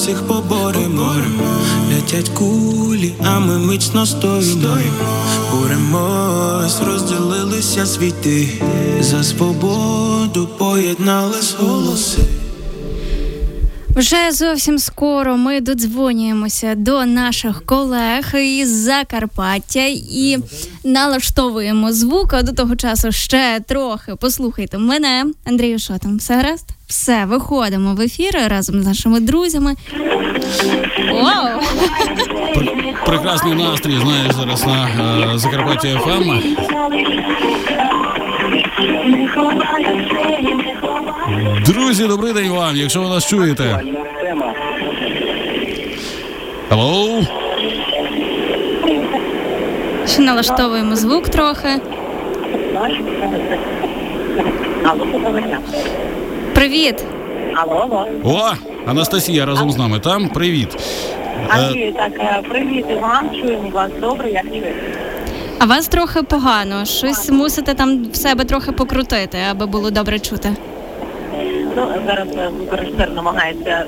всіх поборемо. Летять кулі, а ми міцно стоїмо. Боремось, розділилися світи. За свободу поєднались голоси. Вже зовсім скоро ми додзвонюємося до наших колег із Закарпаття і налаштовуємо звук. А до того часу ще трохи послухайте мене, Андрію, що? Все гаразд? Все, виходимо в ефір разом з нашими друзями. Вау! Прекрасний настрій, знаєш, зараз на е, Закарпаття ФМ. Друзі, добрий день вам, якщо ви нас чуєте. Алло? Ще налаштовуємо звук трохи. Привіт! Алло, алло. О, Анастасія разом з нами там. Привіт. Е, Андрію, так, е, привіт і вам, чуємо вас добре, як чуєте? А вас трохи погано. Щось мусите там в себе трохи покрутити, аби було добре чути. Ну, зараз режисер намагається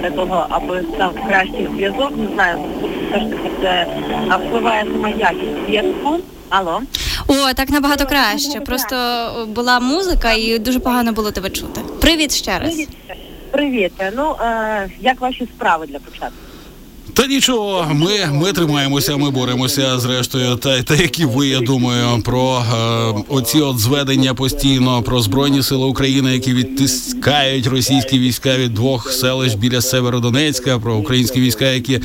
для того, аби став кращий зв'язок. Не знаю, все ж таки це впливає сама якість зв'язку. Алло. О, так набагато краще. Просто була музика і дуже погано було тебе чути. Привіт ще раз. Привіт. Ну, е, як ваші справи для початку? Та нічого, ми, ми тримаємося, ми боремося зрештою. Та, та які ви, я думаю, про е, оці от зведення постійно про збройні сили України, які відтискають російські війська від двох селищ біля Северодонецька, про українські війська, які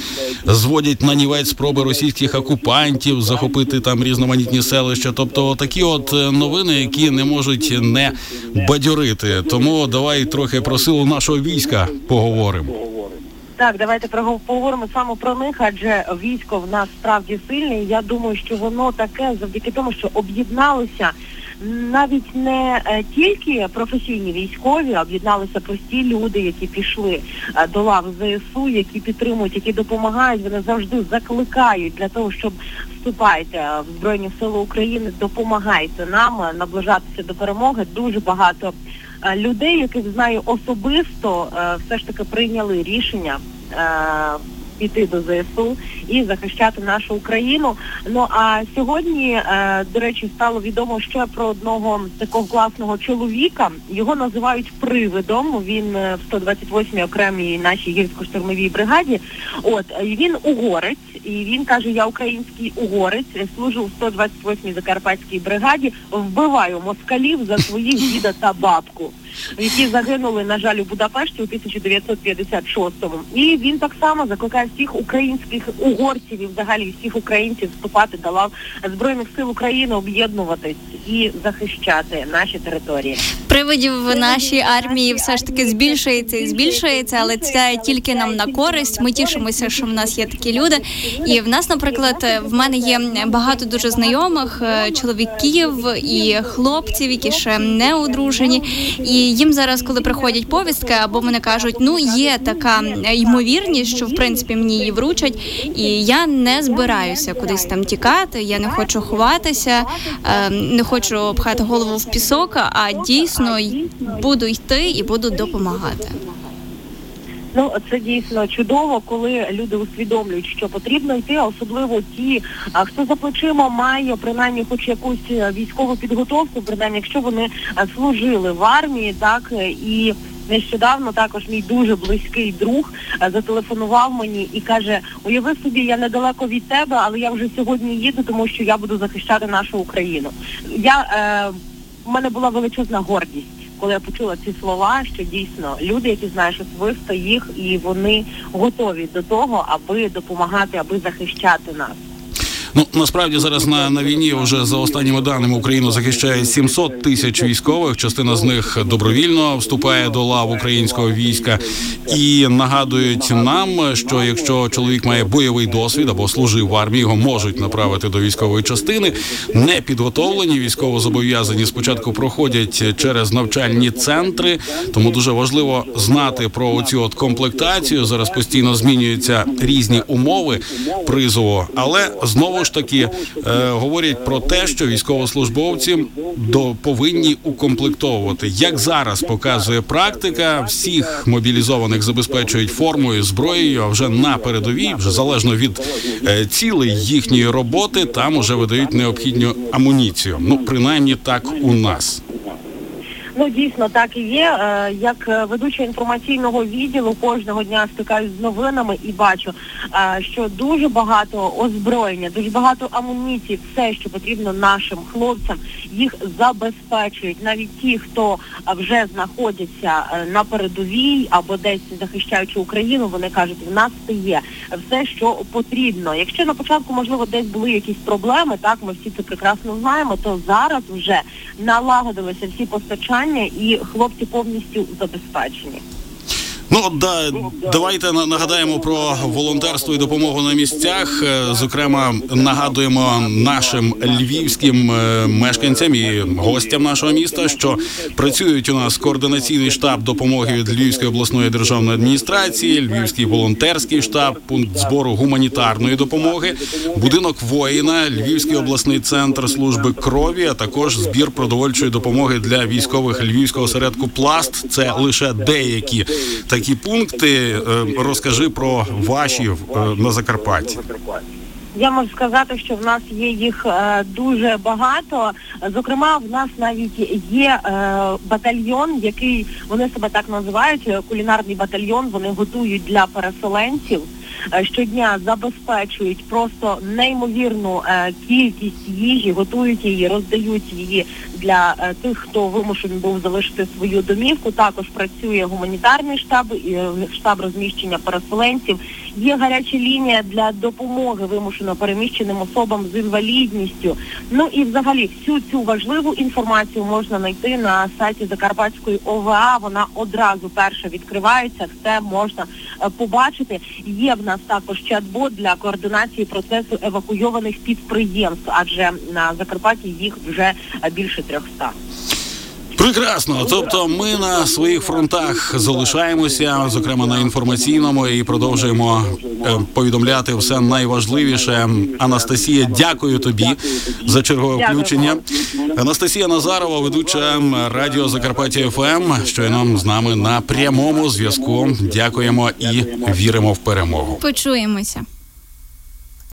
зводять на нівець спроби російських окупантів захопити там різноманітні селища. Тобто, такі от е, новини, які не можуть не бадьорити. Тому давай трохи про силу нашого війська поговоримо. Так, давайте поговоримо саме про них, адже військо в нас справді сильне. Я думаю, що воно таке завдяки тому, що об'єдналися навіть не е, тільки професійні військові, а об'єдналися прості люди, які пішли е, до лав ЗСУ, які підтримують, які допомагають. Вони завжди закликають для того, щоб вступайте в Збройні Сили України, допомагайте нам е, наближатися до перемоги. Дуже багато людей, яких знаю особисто, е, все ж таки прийняли рішення. е, Піти до ЗСУ і захищати нашу Україну. Ну а сьогодні, е, до речі, стало відомо ще про одного такого класного чоловіка. Його називають привидом. Він е, в 128-й окремій нашій гірсько-штурмовій бригаді. От він угорець, і він каже: Я український угорець, служу в 128-й закарпатській бригаді, вбиваю москалів за своїх діда та бабку які загинули, на жаль, у Будапешті у 1956-му. І він так само закликає всіх українських угорців і взагалі всіх українців вступати до лав Збройних сил України, об'єднуватись і захищати наші території. Привидів в нашій армії все ж таки збільшується і збільшується, але це тільки нам на користь. Ми тішимося, що в нас є такі люди. І в нас, наприклад, в мене є багато дуже знайомих е, чоловіків і хлопців, які ще не одружені. І їм зараз, коли приходять повістки, або вони кажуть, ну є така ймовірність, що в принципі мені її вручать, і я не збираюся кудись там тікати. Я не хочу ховатися, е, не хочу пхати голову в пісок, а дійсно буду йти і буду допомагати. Ну це дійсно чудово, коли люди усвідомлюють, що потрібно йти, особливо ті, хто за плечима має принаймні хоч якусь е, військову підготовку, принаймні, якщо вони е, служили в армії, так е, і. Нещодавно також мій дуже близький друг зателефонував мені і каже: Уяви собі, я недалеко від тебе, але я вже сьогодні їду, тому що я буду захищати нашу Україну. Я е, в мене була величезна гордість, коли я почула ці слова, що дійсно люди, які знаєш особисто їх, і вони готові до того, аби допомагати, аби захищати нас. Ну насправді зараз на, на війні вже за останніми даними Україну захищає 700 тисяч військових. Частина з них добровільно вступає до лав українського війська і нагадують нам, що якщо чоловік має бойовий досвід або служив в армії, його можуть направити до військової частини. Не підготовлені військовозобов'язані спочатку проходять через навчальні центри, тому дуже важливо знати про цю от комплектацію. Зараз постійно змінюються різні умови призову, але знову ж таки е, говорять про те, що військовослужбовці до повинні укомплектовувати. Як зараз показує практика, всіх мобілізованих забезпечують формою, зброєю. А вже на передовій, вже залежно від е, цілей їхньої роботи, там уже видають необхідну амуніцію. Ну принаймні так у нас. Ну дійсно так і є. Е, Як е, ведуча інформаційного відділу кожного дня стикаюсь з новинами і бачу, е, що дуже багато озброєння, дуже багато амуніції, все, що потрібно нашим хлопцям, їх забезпечують. Навіть ті, хто вже знаходяться на передовій або десь захищаючи Україну, вони кажуть, в нас це є все, що потрібно. Якщо на початку можливо десь були якісь проблеми, так ми всі це прекрасно знаємо, то зараз вже налагодилися всі постачання і хлопці повністю забезпечені. Ну да, давайте нагадаємо про волонтерство і допомогу на місцях. Е, Зокрема, нагадуємо нашим львівським е, мешканцям і гостям нашого міста, що працюють у нас координаційний штаб допомоги від Львівської обласної державної адміністрації, Львівський волонтерський штаб, пункт збору гуманітарної допомоги, будинок воїна, Львівський обласний центр служби крові, а також збір продовольчої допомоги для військових Львівського осередку Пласт. Це лише деякі такі пункти. Е, Розкажи про ваші е, на Закарпатті. Я можу сказати, що в нас є їх е, дуже багато. Зокрема, в нас навіть є батальйон, який вони себе так називають, кулінарний батальйон. Вони готують для переселенців. Е, Щодня забезпечують просто неймовірну е, кількість їжі, готують її, роздають її для е, тих, хто вимушений був залишити свою домівку. Також працює гуманітарний штаб, і, штаб розміщення переселенців. Є гаряча лінія для допомоги вимушено переміщеним особам з інвалідністю. Ну і взагалі всю цю важливу інформацію можна знайти на сайті Закарпатської ОВА. Вона одразу перша відкривається, все можна е, побачити. Є в нас також чат-бот для координації процесу евакуйованих підприємств, адже на Закарпатті їх вже е, більше 300. Прекрасно. Тобто, ми на своїх фронтах залишаємося, зокрема на інформаційному, і продовжуємо е, повідомляти все найважливіше. Анастасія, дякую тобі за чергове включення. Анастасія Назарова, ведуча радіо Закарпаття ФМ, щойно з нами на прямому зв'язку. Дякуємо і віримо в перемогу. Почуємося.